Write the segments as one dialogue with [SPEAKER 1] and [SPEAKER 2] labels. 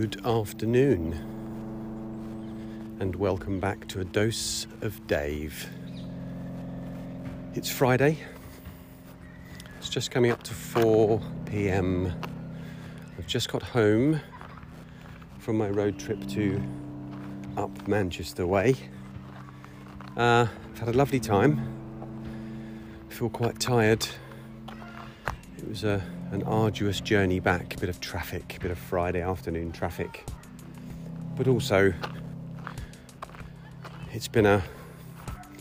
[SPEAKER 1] Good afternoon, and welcome back to a dose of Dave. It's Friday, it's just coming up to 4 pm. I've just got home from my road trip to up Manchester way. Uh, I've had a lovely time, I feel quite tired. It was a an arduous journey back, a bit of traffic, a bit of Friday afternoon traffic. But also, it's been a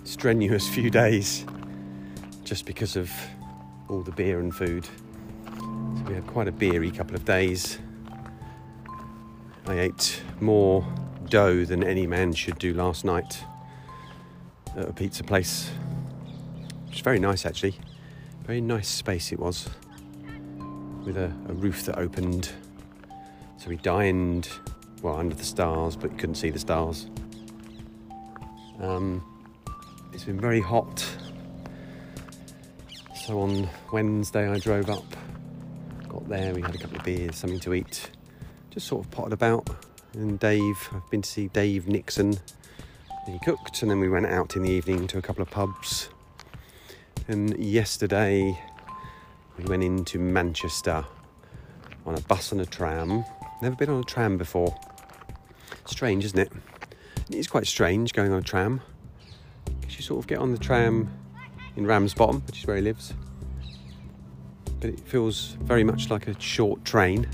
[SPEAKER 1] strenuous few days just because of all the beer and food. So we had quite a beery couple of days. I ate more dough than any man should do last night at a pizza place. Which was very nice actually. Very nice space it was with a, a roof that opened. So we dined, well, under the stars, but you couldn't see the stars. Um, it's been very hot. So on Wednesday, I drove up, got there, we had a couple of beers, something to eat, just sort of potted about. And Dave, I've been to see Dave Nixon. He cooked, and then we went out in the evening to a couple of pubs. And yesterday, we went into Manchester on a bus and a tram. Never been on a tram before. Strange, isn't it? It is quite strange going on a tram. Because you sort of get on the tram in Ramsbottom, which is where he lives. But it feels very much like a short train,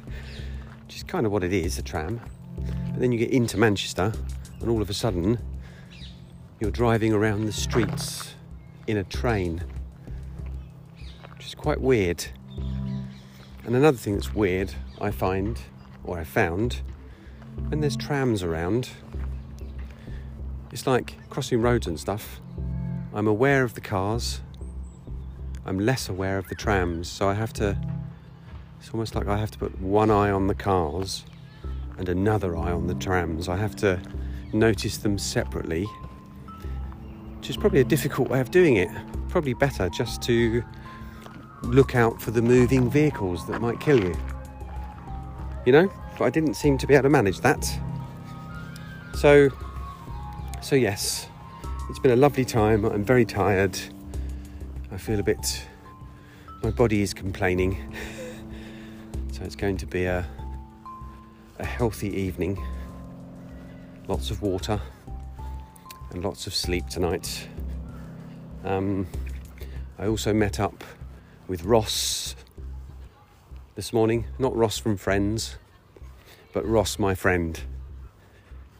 [SPEAKER 1] which is kind of what it is a tram. But then you get into Manchester, and all of a sudden, you're driving around the streets in a train quite weird. And another thing that's weird, I find, or I found, when there's trams around, it's like crossing roads and stuff. I'm aware of the cars, I'm less aware of the trams, so I have to. It's almost like I have to put one eye on the cars and another eye on the trams. I have to notice them separately, which is probably a difficult way of doing it. Probably better just to look out for the moving vehicles that might kill you. You know, but I didn't seem to be able to manage that. So, so yes, it's been a lovely time. I'm very tired. I feel a bit. My body is complaining. so it's going to be a a healthy evening. Lots of water and lots of sleep tonight. Um, I also met up with Ross this morning. Not Ross from Friends, but Ross, my friend.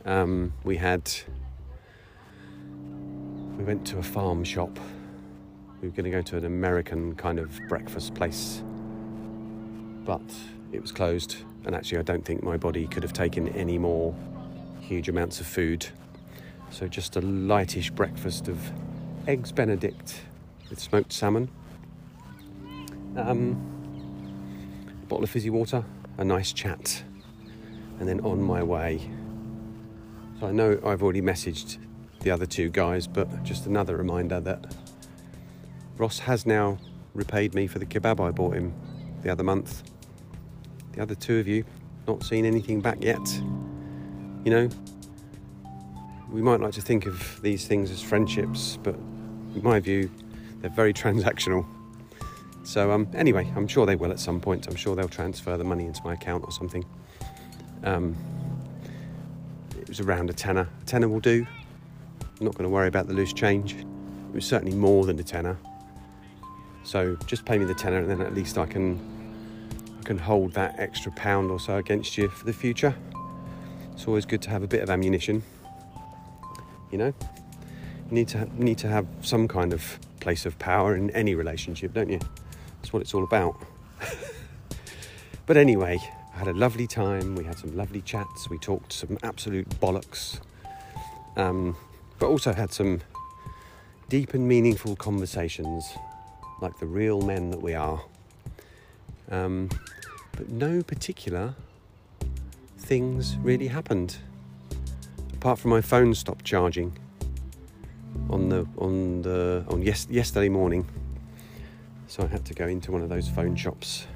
[SPEAKER 1] Um, we had. We went to a farm shop. We were going to go to an American kind of breakfast place, but it was closed. And actually, I don't think my body could have taken any more huge amounts of food. So, just a lightish breakfast of eggs Benedict with smoked salmon um, a bottle of fizzy water, a nice chat, and then on my way. So I know I've already messaged the other two guys, but just another reminder that Ross has now repaid me for the kebab I bought him the other month. The other two of you, not seen anything back yet. You know, we might like to think of these things as friendships, but in my view, they're very transactional. So um, anyway, I'm sure they will at some point. I'm sure they'll transfer the money into my account or something. Um, it was around a tenner. A tenner will do. I'm not going to worry about the loose change. It was certainly more than a tenner. So just pay me the tenner, and then at least I can I can hold that extra pound or so against you for the future. It's always good to have a bit of ammunition. You know, you need to need to have some kind of place of power in any relationship, don't you? What it's all about. but anyway, I had a lovely time. We had some lovely chats. We talked some absolute bollocks. Um, but also had some deep and meaningful conversations, like the real men that we are. Um, but no particular things really happened, apart from my phone stopped charging on the on the on yes, yesterday morning. So I had to go into one of those phone shops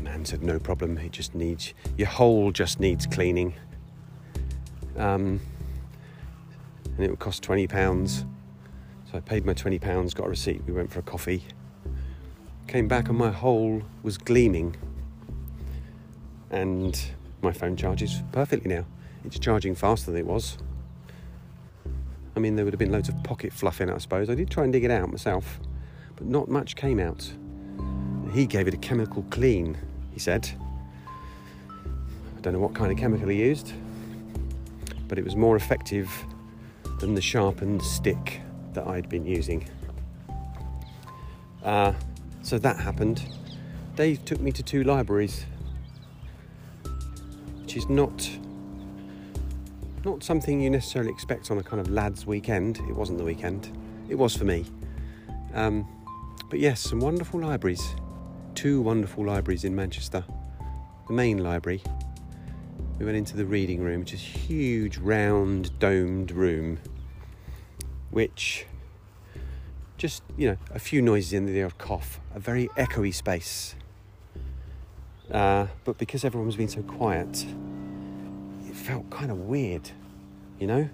[SPEAKER 1] The man said, no problem. It just needs your hole just needs cleaning. Um, and it would cost twenty pounds. So I paid my twenty pounds, got a receipt. We went for a coffee. Came back and my hole was gleaming, and my phone charges perfectly now. It's charging faster than it was. I mean, there would have been loads of pocket fluff in it, I suppose. I did try and dig it out myself, but not much came out. He gave it a chemical clean, he said. I don't know what kind of chemical he used, but it was more effective than the sharpened stick that I'd been using. Uh, so that happened. Dave took me to two libraries, which is not not something you necessarily expect on a kind of lads' weekend. It wasn't the weekend. It was for me. Um, but yes, some wonderful libraries. Two wonderful libraries in Manchester. The main library. We went into the reading room, which is a huge, round, domed room, which just you know a few noises in there of cough, a very echoey space. Uh, but because everyone was being so quiet, it felt kind of weird, you know?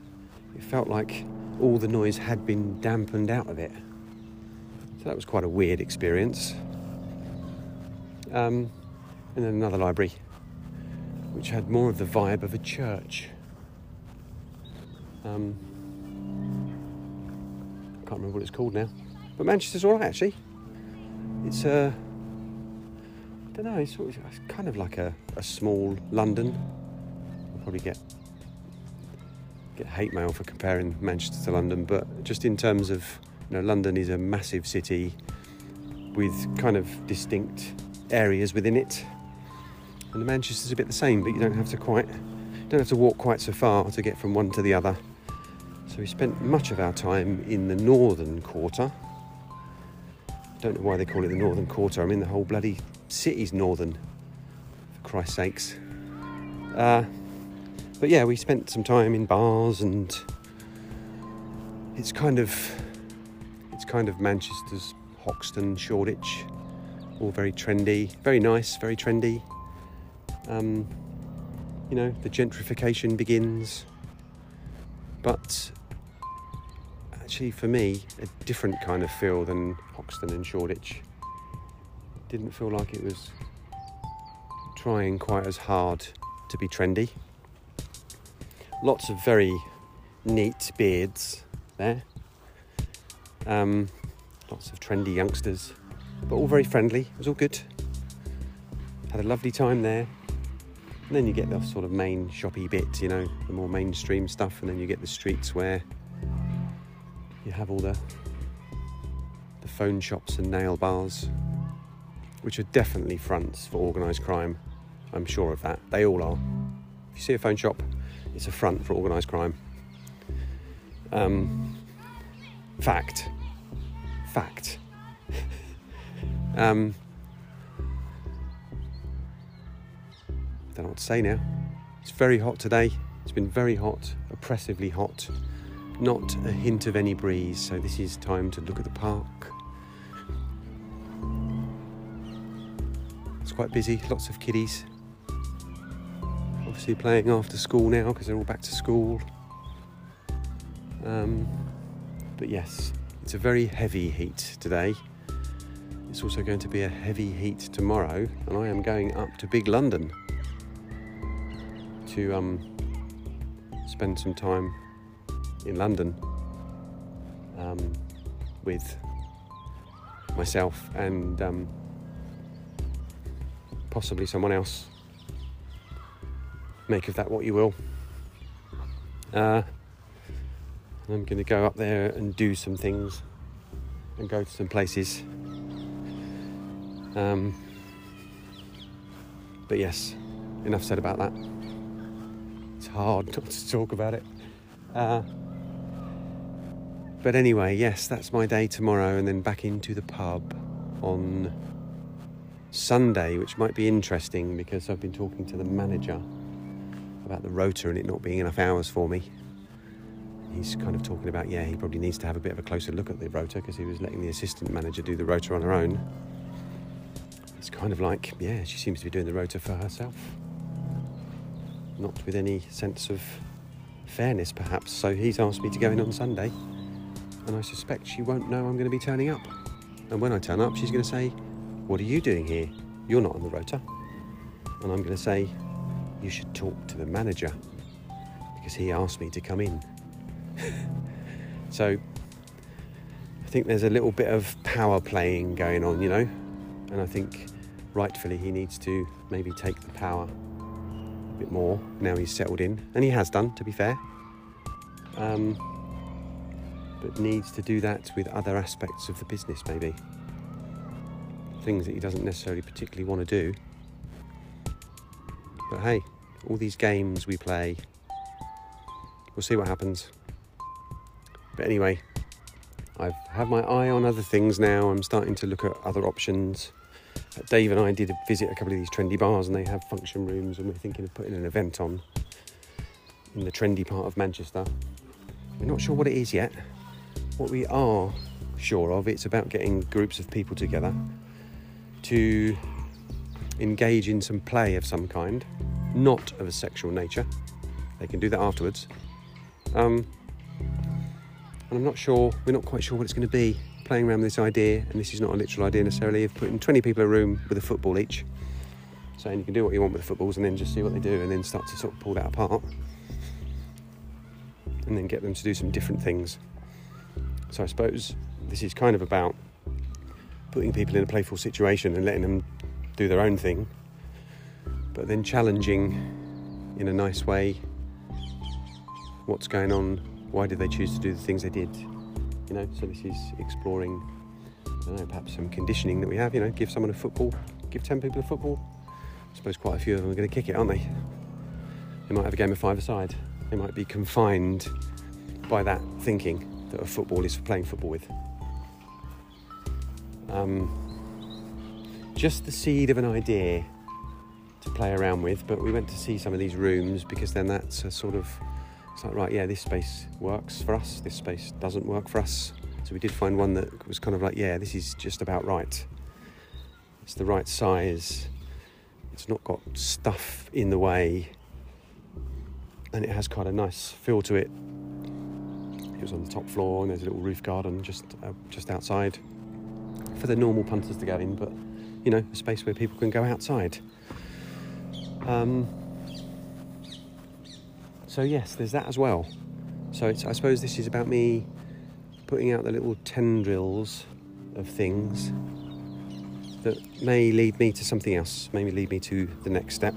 [SPEAKER 1] It felt like all the noise had been dampened out of it. So that was quite a weird experience. Um, and then another library, which had more of the vibe of a church. Um, I can't remember what it's called now. But Manchester's all right, actually. It's a. Uh, I don't know, it's, it's kind of like a, a small London. I'll probably get get hate mail for comparing Manchester to London, but just in terms of, you know, London is a massive city with kind of distinct areas within it. And Manchester's a bit the same, but you don't have to quite, don't have to walk quite so far to get from one to the other. So we spent much of our time in the northern quarter. Don't know why they call it the northern quarter. I mean, the whole bloody city's northern, for Christ's sakes. Uh, but yeah, we spent some time in bars, and it's kind of, it's kind of Manchester's Hoxton, Shoreditch, all very trendy, very nice, very trendy. Um, you know, the gentrification begins, but actually for me a different kind of feel than Hoxton and Shoreditch. Didn't feel like it was trying quite as hard to be trendy. Lots of very neat beards there. Um, lots of trendy youngsters, but all very friendly. It was all good. Had a lovely time there. And then you get the sort of main shoppy bit, you know, the more mainstream stuff, and then you get the streets where you have all the the phone shops and nail bars, which are definitely fronts for organised crime. I'm sure of that. They all are. If you see a phone shop, it's a front for organised crime. Um, fact. Fact. um, don't know what to say now. It's very hot today. It's been very hot, oppressively hot not a hint of any breeze, so this is time to look at the park. It's quite busy, lots of kiddies. Obviously playing after school now because they're all back to school. Um, but yes, it's a very heavy heat today. It's also going to be a heavy heat tomorrow, and I am going up to Big London to um, spend some time in London um, with myself and um, possibly someone else. Make of that what you will. Uh, I'm going to go up there and do some things and go to some places. Um, but yes, enough said about that. It's hard not to talk about it. Uh, but anyway, yes, that's my day tomorrow, and then back into the pub on Sunday, which might be interesting because I've been talking to the manager about the rota and it not being enough hours for me. He's kind of talking about, yeah, he probably needs to have a bit of a closer look at the rota because he was letting the assistant manager do the rota on her own. it's kind of like, yeah, she seems to be doing the rota for herself. Not with any sense of fairness, perhaps. So he's asked me to go in on Sunday, and I suspect she won't know I'm going to be turning up. And when I turn up, she's going to say, What are you doing here? You're not on the rota. And I'm going to say, You should talk to the manager because he asked me to come in. So I think there's a little bit of power playing going on, you know, and I think rightfully he needs to maybe take the power a bit more now he's settled in, and he has done, to be fair. Um, but needs to do that with other aspects of the business, maybe. Things that he doesn't necessarily particularly want to do. But hey, all these games we play, we'll see what happens. But anyway, I've had my eye on other things now. I'm starting to look at other options. Uh, Dave and I did visit a couple of these trendy bars, and they have function rooms, and we're thinking of putting an event on in the trendy part of Manchester. We're not sure what it is yet. What we are sure of, it's about getting groups of people together to engage in some play of some kind, not of a sexual nature. They can do that afterwards. Um, and I'm not sure, we're not quite sure what it's going to be. Playing around with this idea, and this is not a literal idea necessarily, of putting 20 people in a room with a football each. Saying you can do what you want with the footballs and then just see what they do and then start to sort of pull that apart. And then get them to do some different things. So I suppose this is kind of about putting people in a playful situation and letting them do their own thing, but then challenging in a nice way what's going on why did they choose to do the things they did? You know, so this is exploring, I don't know, perhaps some conditioning that we have. You know, give someone a football, give 10 people a football. I suppose quite a few of them are going to kick it, aren't they? They might have a game of five-a-side. They might be confined by that thinking that a football is for playing football with. Um, just the seed of an idea to play around with, but we went to see some of these rooms because then that's a sort of it's like, right, yeah, this space works for us, this space doesn't work for us. So we did find one that was kind of like, yeah, this is just about right. It's the right size, it's not got stuff in the way, and it has quite a nice feel to it. It was on the top floor, and there's a little roof garden just uh, just outside for the normal punters to go in, but you know, a space where people can go outside. Um, so yes, there's that as well. So I suppose this is about me putting out the little tendrils of things that may lead me to something else, maybe lead me to the next step.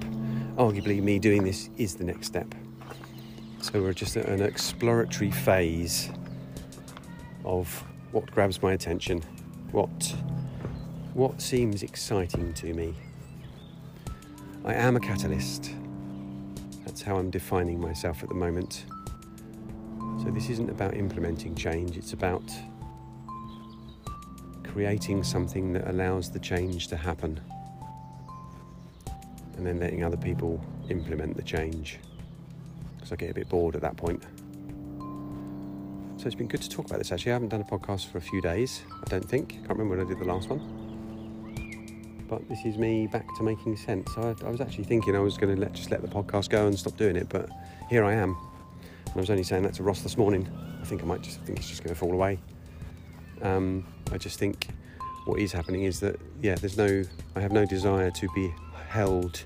[SPEAKER 1] Arguably, me doing this is the next step. So we're just at an exploratory phase of what grabs my attention, what what seems exciting to me. I am a catalyst. That's how I'm defining myself at the moment. So, this isn't about implementing change, it's about creating something that allows the change to happen and then letting other people implement the change. Because I get a bit bored at that point. So it's been good to talk about this actually. I haven't done a podcast for a few days, I don't think. Can't remember when I did the last one but this is me back to making sense. I, I was actually thinking I was going to let, just let the podcast go and stop doing it, but here I am. And I was only saying that to Ross this morning. I think I might just I think it's just going to fall away. Um, I just think what is happening is that yeah, there's no I have no desire to be held,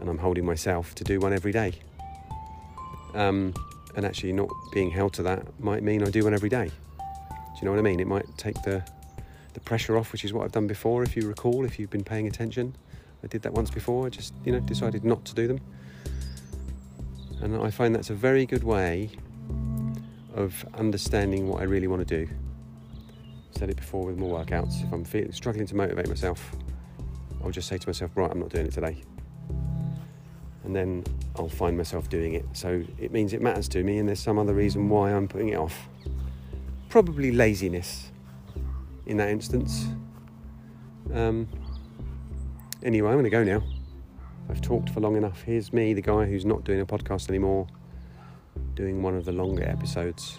[SPEAKER 1] and I'm holding myself to do one every day. Um, and actually, not being held to that might mean I do one every day. Do you know what I mean? It might take the the pressure off, which is what I've done before. If you recall, if you've been paying attention, I did that once before. I just, you know, decided not to do them. And I find that's a very good way of understanding what I really want to do. I've said it before with more workouts. If I'm feeling, struggling to motivate myself, I'll just say to myself, right, I'm not doing it today. And then I'll find myself doing it. So it means it matters to me, and there's some other reason why I'm putting it off. Probably laziness in that instance. Um, anyway, I'm going to go now. I've talked for long enough. Here's me, the guy who's not doing a podcast anymore, doing one of the longer episodes.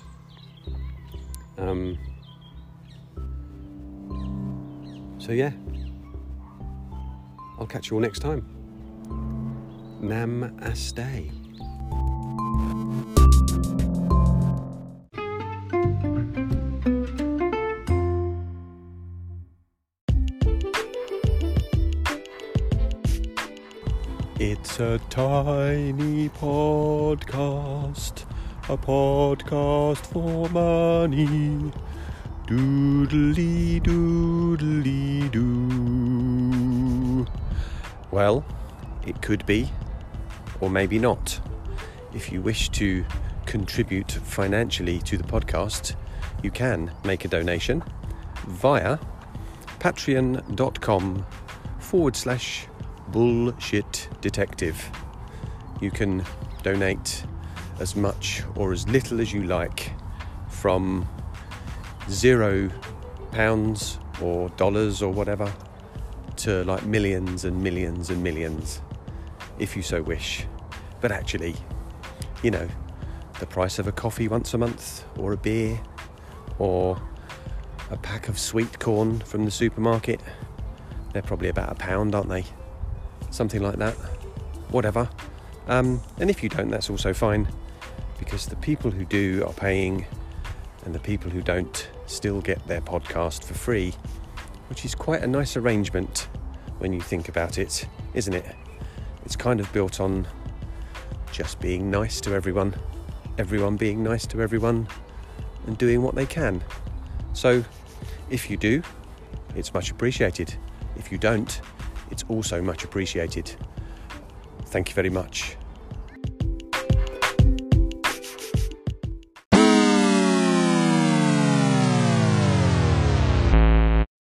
[SPEAKER 1] Um, so, yeah, I'll catch you all next time. Namaste. A tiny podcast, a podcast for money. Doodly doodly doo. Well, it could be, or maybe not. If you wish to contribute financially to the podcast, you can make a donation via patreon.com forward slash bullshit detective. You can donate as much or as little as you like from zero pounds or dollars or whatever to like millions and millions and millions if you so wish. But actually, you know, the price of a coffee once a month or a beer or a pack of sweet corn from the supermarket, they're probably about a pound, aren't they? Something like that. Whatever. Um, and if you don't, that's also fine because the people who do are paying and the people who don't still get their podcast for free, which is quite a nice arrangement when you think about it, isn't it? It's kind of built on just being nice to everyone, everyone being nice to everyone, and doing what they can. So, if you do, it's much appreciated. If you don't, it's also much appreciated. Thank you very much.